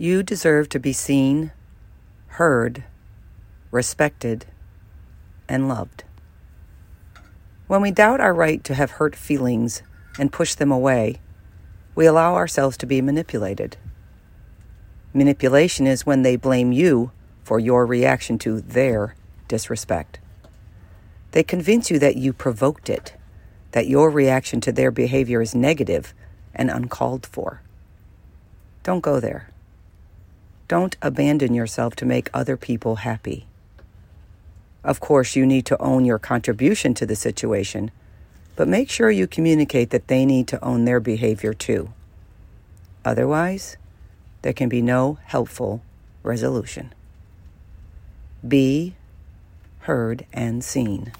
You deserve to be seen, heard, respected, and loved. When we doubt our right to have hurt feelings and push them away, we allow ourselves to be manipulated. Manipulation is when they blame you for your reaction to their disrespect. They convince you that you provoked it, that your reaction to their behavior is negative and uncalled for. Don't go there. Don't abandon yourself to make other people happy. Of course, you need to own your contribution to the situation, but make sure you communicate that they need to own their behavior too. Otherwise, there can be no helpful resolution. Be heard and seen.